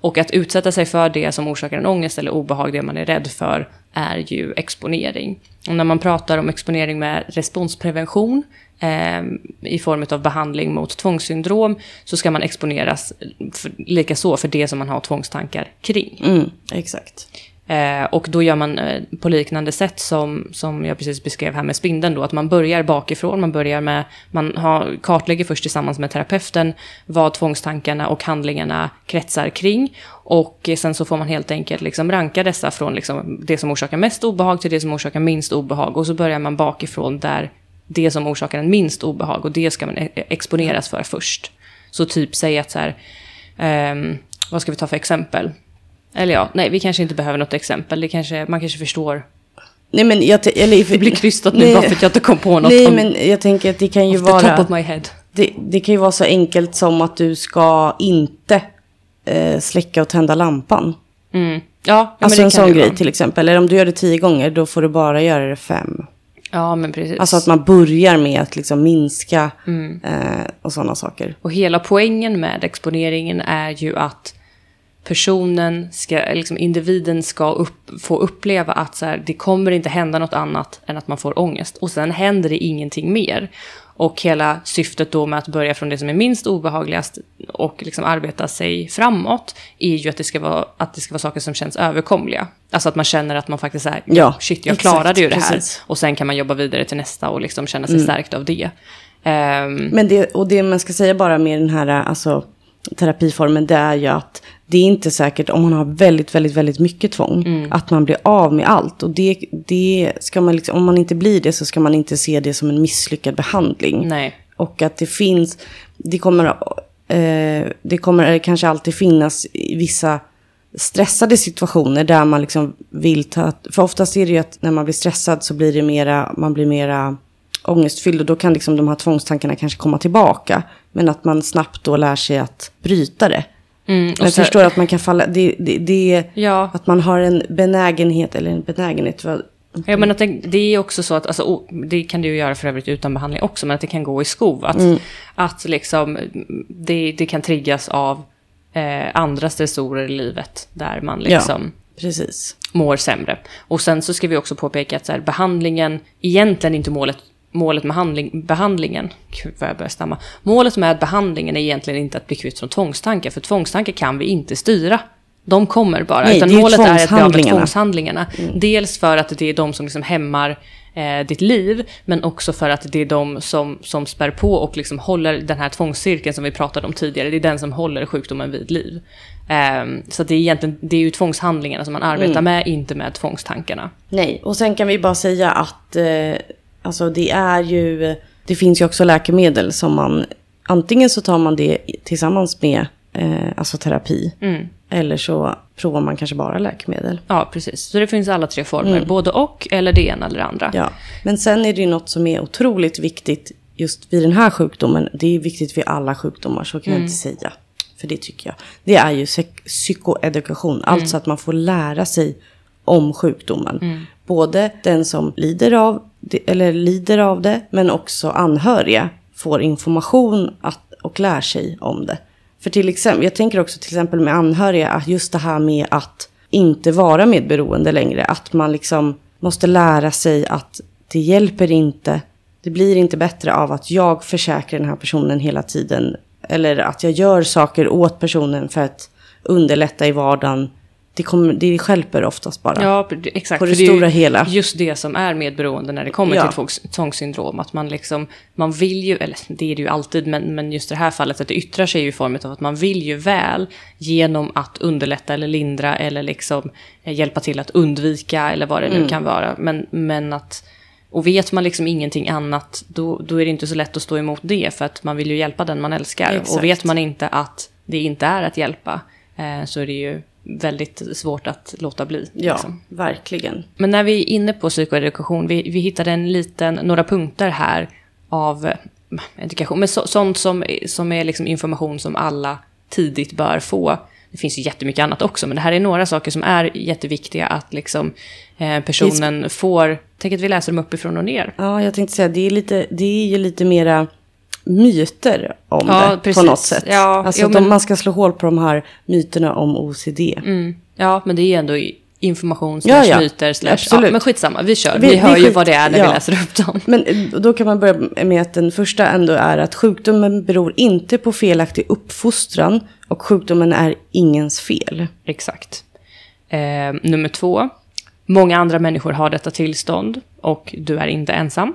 Och att utsätta sig för det som orsakar en ångest eller obehag, det man är rädd för, är ju exponering. Och när man pratar om exponering med responsprevention, eh, i form av behandling mot tvångssyndrom, så ska man exponeras för, lika så för det som man har tvångstankar kring. Mm, exakt. Eh, och då gör man eh, på liknande sätt som, som jag precis beskrev här med spindeln då, att man börjar bakifrån, man börjar med, man har, kartlägger först tillsammans med terapeuten vad tvångstankarna och handlingarna kretsar kring. Och eh, sen så får man helt enkelt liksom ranka dessa från liksom det som orsakar mest obehag till det som orsakar minst obehag. Och så börjar man bakifrån där det som orsakar en minst obehag och det ska man e-, e-, exponeras för först. Så typ säg att så här, ehm, vad ska vi ta för exempel? Eller ja, nej, vi kanske inte behöver något exempel. Det kanske, man kanske förstår. Nej men jag... Eller, Det blir krystat nu Nej. bara för att jag inte kom på något Nej om men jag tänker att det kan ju the top vara... of my head. Det, det kan ju vara så enkelt som att du ska inte eh, släcka och tända lampan. Mm. Ja, Alltså en sån grej vara. till exempel. Eller om du gör det tio gånger, då får du bara göra det fem. Ja, men precis. Alltså att man börjar med att liksom minska Mm. eh, och sådana saker. Och hela poängen med exponeringen är ju att personen, ska, liksom individen ska upp, få uppleva att så här, det kommer inte hända något annat än att man får ångest. Och sen händer det ingenting mer. Och hela syftet då med att börja från det som är minst obehagligast och liksom arbeta sig framåt är ju att det ska vara, att det ska vara saker som känns överkomliga. Alltså att man känner att man faktiskt är, Ja, shit jag exakt, klarade ju det här. precis. Och sen kan man jobba vidare till nästa och liksom känna sig stärkt av det. Ehm, Men det, och det man ska säga bara med den här alltså, terapiformen, det är ju att det är inte säkert om man har väldigt, väldigt, väldigt mycket tvång, Mm. att man blir av med allt. Och det, det ska man liksom, om man inte blir det så ska man inte se det som en misslyckad behandling. nej. Och att det finns, det kommer, eh, det kommer kanske alltid finnas vissa stressade situationer där man liksom vill ta, för oftast är det ju att när man blir stressad så blir det mera, man blir mera ångestfylld och då kan liksom de här tvångstankarna kanske komma tillbaka. Men att man snabbt då lär sig att bryta det. Mm, Jag så- förstår att man kan falla, det, det, det Ja. att man har en benägenhet, eller en benägenhet, vad- Ja, men att det, det är också så att, alltså, det kan du göra för övrigt utan behandling också, men att det kan gå i skov. Att, Mm. att liksom, det, det kan triggas av eh, andra stressorer i livet där man liksom precis. mår sämre. Och sen så ska vi också påpeka att så här, behandlingen, egentligen inte målet, målet med handling, behandlingen, gud vad jag börjar stamma. Målet med behandlingen är egentligen inte att bli kvitt från tvångstankar, för tvångstankar kan vi inte styra. De kommer bara. Nej, utan är målet är att bli av med tvångshandlingarna. tvångshandlingarna. Dels för att det är de som liksom hämmar eh, ditt liv, men också för att det är de som, som spär på och liksom håller den här tvångscirkeln som vi pratade om tidigare. Det är den som håller sjukdomen vid liv. Ehm, så det är egentligen det är ju tvångshandlingarna som man arbetar med, inte med tvångstankarna. Nej, och sen kan vi bara säga att eh, alltså det är ju, det finns ju också läkemedel som man, antingen så tar man det tillsammans med eh, alltså terapi, eller så provar man kanske bara läkemedel. Ja, precis. Så det finns alla tre former, både och eller det ena eller det andra. Ja, men sen är det ju något som är otroligt viktigt just vid den här sjukdomen. Det är viktigt vid alla sjukdomar, så kan jag inte säga. För det tycker jag. Det är ju psyk- psykoedukation, alltså att man får lära sig om sjukdomen. Både den som lider av, eller lider av det, men också anhöriga får information att, och lär sig om det. För till exempel, jag tänker också till exempel med anhöriga, att just det här med att inte vara medberoende längre. Att man liksom måste lära sig att det hjälper inte. Det blir inte bättre av att jag försäkrar den här personen hela tiden. Eller att jag gör saker åt personen för att underlätta i vardagen. Det, kommer, det stjälper oftast bara. Ja, exakt. På det För är ju stora hela. Just det som är medberoende när det kommer Ja. till tvångs, tvångssyndrom. Att man liksom, man vill ju, eller det är det ju alltid, men, men just det här fallet att det yttrar sig i form av att man vill ju väl genom att underlätta eller lindra eller liksom eh, hjälpa till att undvika eller vad det nu Mm. kan vara. Men, men att, och vet man liksom ingenting annat, då, då är det inte så lätt att stå emot det för att man vill ju hjälpa den man älskar. Exakt. Och vet man inte att det inte är att hjälpa eh, så är det ju väldigt svårt att låta bli. Ja, liksom. verkligen. Men när vi är inne på psykoedukation, vi, vi hittade en liten, några punkter här av eh, edukation, men så, sånt som, som är liksom information som alla tidigt bör få. Det finns ju jättemycket annat också, men det här är några saker som är jätteviktiga att liksom, eh, personen får. Tänk att vi läser dem uppifrån och ner. Ja, jag tänkte säga, det är, lite, det är ju lite mera myter om Ja, det precis. på något sätt. Ja, alltså jo, de, men- man ska slå hål på de här myterna om OCD. Mm. Ja, men det är ändå information, Ja, slash ja. myter, slash... Absolut. Ja, men skitsamma, vi kör. Vi- Vi, vi hör ju skit- vad det är när ja. vi läser upp dem. Men eh, då kan man börja med att den första ändå är att sjukdomen beror inte på felaktig uppfostran och sjukdomen är ingens fel. Exakt. Eh, nummer två. Många andra människor har detta tillstånd och du är inte ensam.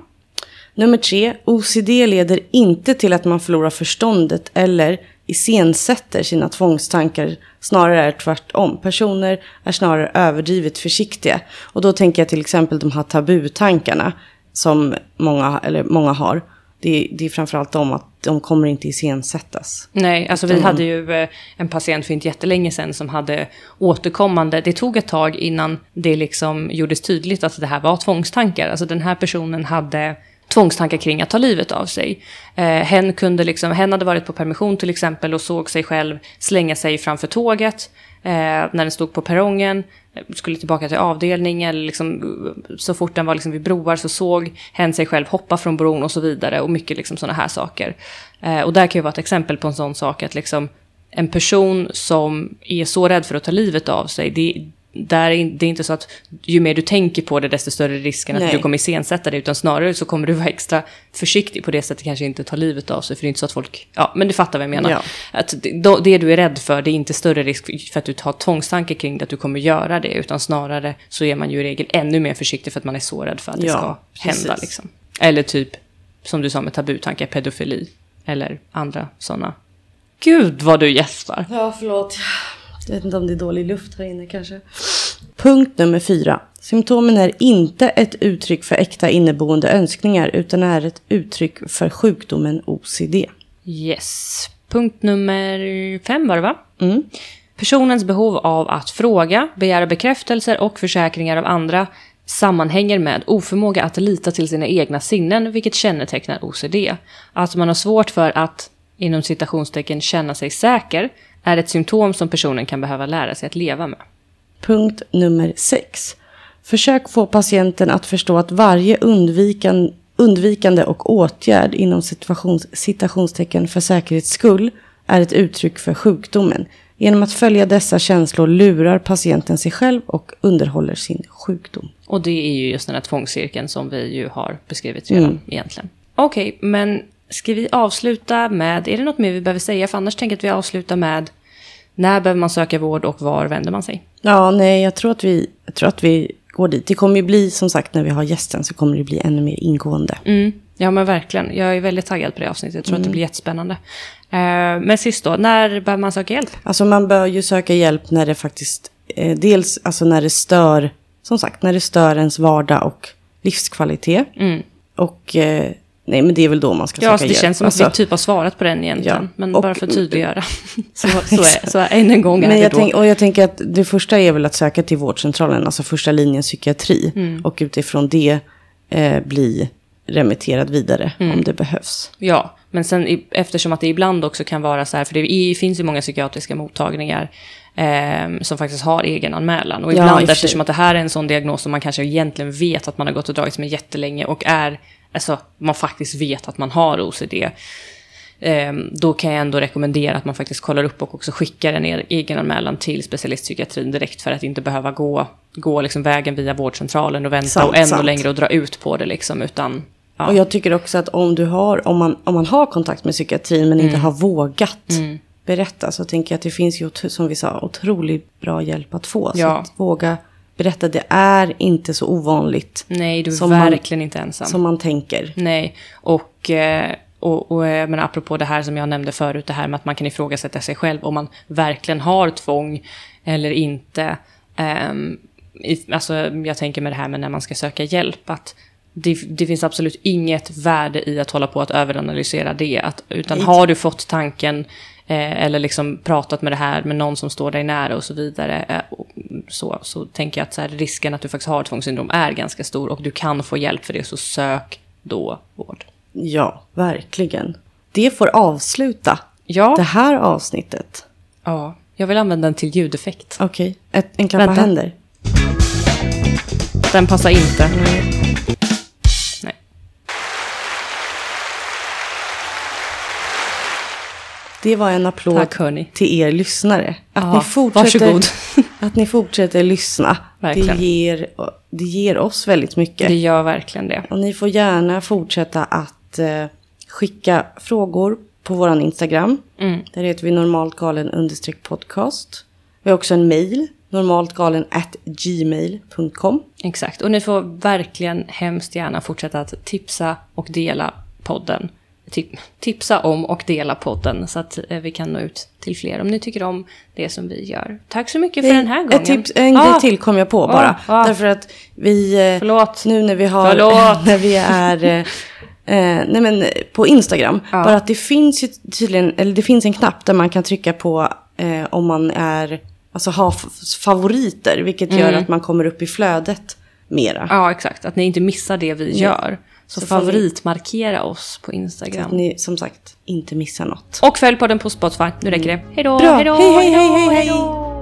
Nummer tre, OCD leder inte till att man förlorar förståndet eller iscensätter sina tvångstankar. Snarare är tvärtom. Personer är snarare överdrivet försiktiga. Och då tänker jag till exempel de här tabutankarna som många, eller många har. Det, det är framförallt de att de kommer inte iscensättas. Nej, alltså vi hade ju eh, en patient för inte jättelänge sedan som hade återkommande, det tog ett tag innan det liksom gjordes tydligt att det här var tvångstankar. Alltså den här personen hade tvångstankar kring att ta livet av sig. Eh, hen, kunde liksom, hen hade varit på permission till exempel och såg sig själv slänga sig framför tåget eh, när den stod på perrongen, skulle tillbaka till avdelningen, eller liksom, så fort den var liksom vid broar så såg hen sig själv hoppa från bron och så vidare och mycket liksom sådana här saker. Eh, och där kan ju vara ett exempel på en sån sak att liksom en person som är så rädd för att ta livet av sig, det, där är det är inte så att ju mer du tänker på det, desto större risken att Nej. du kommer iscensätta det. Utan snarare så kommer du vara extra försiktig på det sättet, kanske inte ta livet av sig. För det är inte så att folk, ja men du fattar vad jag menar. Ja. Att det, det du är rädd för, det är inte större risk för att du har tvångstankar kring det, att du kommer göra det. Utan snarare så är man ju i regel ännu mer försiktig för att man är så rädd för att det Ja, ska hända. Liksom. Eller typ, som du sa med tabutankar, pedofili. Eller andra sådana. Gud vad du gäspar. Ja, förlåt. Jag vet inte om det är dålig luft här inne kanske. Punkt nummer fyra. Symptomen är inte ett uttryck för äkta inneboende önskningar utan är ett uttryck för sjukdomen OCD. Yes. Punkt nummer fem var det va? Mm. Personens behov av att fråga, begära bekräftelser och försäkringar av andra sammanhänger med oförmåga att lita till sina egna sinnen, vilket kännetecknar OCD. Att man har svårt för att, inom citationstecken, känna sig säker är ett symptom som personen kan behöva lära sig att leva med. Punkt nummer sex. Försök få patienten att förstå att varje undvikan, undvikande och åtgärd inom situations, citationstecken för säkerhets skull är ett uttryck för sjukdomen. Genom att följa dessa känslor lurar patienten sig själv och underhåller sin sjukdom. Och det är ju just den här tvångscirkeln som vi ju har beskrivit redan egentligen. Okej, men ska vi avsluta med, är det något mer vi behöver säga? För annars tänker jag att vi avslutar med när behöver man söka vård och var vänder man sig? Ja, nej, jag tror att vi, jag tror att vi går dit. Det kommer ju bli, som sagt, när vi har gästen så kommer det bli ännu mer ingående. Mm, ja men verkligen. Jag är väldigt taggad på det avsnittet. Jag tror att det blir jättespännande. Eh, men sist då, när behöver man söka hjälp? Alltså man bör ju söka hjälp när det faktiskt, eh, dels alltså när det stör, som sagt, när det stör ens vardag och livskvalitet. Mm. Och eh, nej, men det är väl då man ska Ja, söka alltså, det hjälp. känns som att alltså, vi typ har svarat på den egentligen. Ja, Men och- bara för att tydliggöra. så, så, är, så är, än en gång är Men det jag då. tänk, och jag tänker att det första är väl att söka till vårdcentralen, alltså första linjen psykiatri. Mm. Och utifrån det eh, bli remitterad vidare Mm. om det behövs. Ja, men sen eftersom att det ibland också kan vara så här, för det är, finns ju många psykiatriska mottagningar eh, som faktiskt har egen anmälan. Och Ja, ibland sig. eftersom att det här är en sån diagnos som man kanske egentligen vet att man har gått och dragits med jättelänge och är, alltså man faktiskt vet att man har OCD. Eh, då kan jag ändå rekommendera att man faktiskt kollar upp och också skickar en e- egen anmälan till specialistpsykiatrin direkt för att inte behöva gå, gå liksom vägen via vårdcentralen och vänta Sant, och ännu sant. längre och dra ut på det liksom, utan ja. Och jag tycker också att om, du har, om, man, om man har kontakt med psykiatrin men Mm. inte har vågat berätta så tänker jag att det finns ju, som vi sa, otroligt bra hjälp att få. Så Ja. att våga berätta, det är inte så ovanligt Nej, du är Som man- verkligen inte ensam. som man tänker. Nej, och, eh, och, och eh, men apropå det här som jag nämnde förut, det här med att man kan ifrågasätta sig själv om man verkligen har tvång eller inte. Ehm, i, alltså, jag tänker med det här med när man ska söka hjälp, att det, det finns absolut inget värde i att hålla på att överanalysera det. Att, utan har du fått tanken eh, eller liksom pratat med det här med någon som står dig nära och så vidare, eh, och så, så tänker jag att här, risken att du faktiskt har tvångssyndrom är ganska stor och du kan få hjälp för det, så sök då vård. Ja, verkligen. Det får avsluta Ja, det här avsnittet. ja, jag vill använda den till ljudeffekt. Okej, Ett- en klapp Vänta. händer. Den passar inte. Nej. Det var en applåd Tack till er lyssnare. Att, Ja, ni fortsätter, att ni fortsätter lyssna. Det ger, det ger oss väldigt mycket. Det gör verkligen det. Och ni får gärna fortsätta att eh, skicka frågor på vår Instagram. Mm. Där heter vi normaltgalen understreck podcast. Vi har också en mail, normaltgalen at gmail.com. Exakt. Och ni får verkligen hemskt gärna fortsätta att tipsa och dela podden. Tip, tipsa om och dela podden så att eh, vi kan nå ut till fler om ni tycker om det som vi gör. Tack så mycket för den här gången. Tips, en Ah, grej till kom jag på bara. ah. Därför att vi... eh, Förlåt. Nu när vi har... När vi är... eh, Eh, nej men på Instagram. Ja. Bara att det finns ju tydligen, eller det finns en knapp där man kan trycka på eh, om man är, alltså har favoriter. Vilket gör Mm. att man kommer upp i flödet mera. Ja, exakt. Att ni inte missar det vi gör. Så, Så får ni- favoritmarkera oss på Så att Instagram. ni som sagt inte missar något. Och följ podden på Spotify. Nu räcker det. Hej då! Bra. Hej då! Hej, hej, hej, då, hej, hej. då.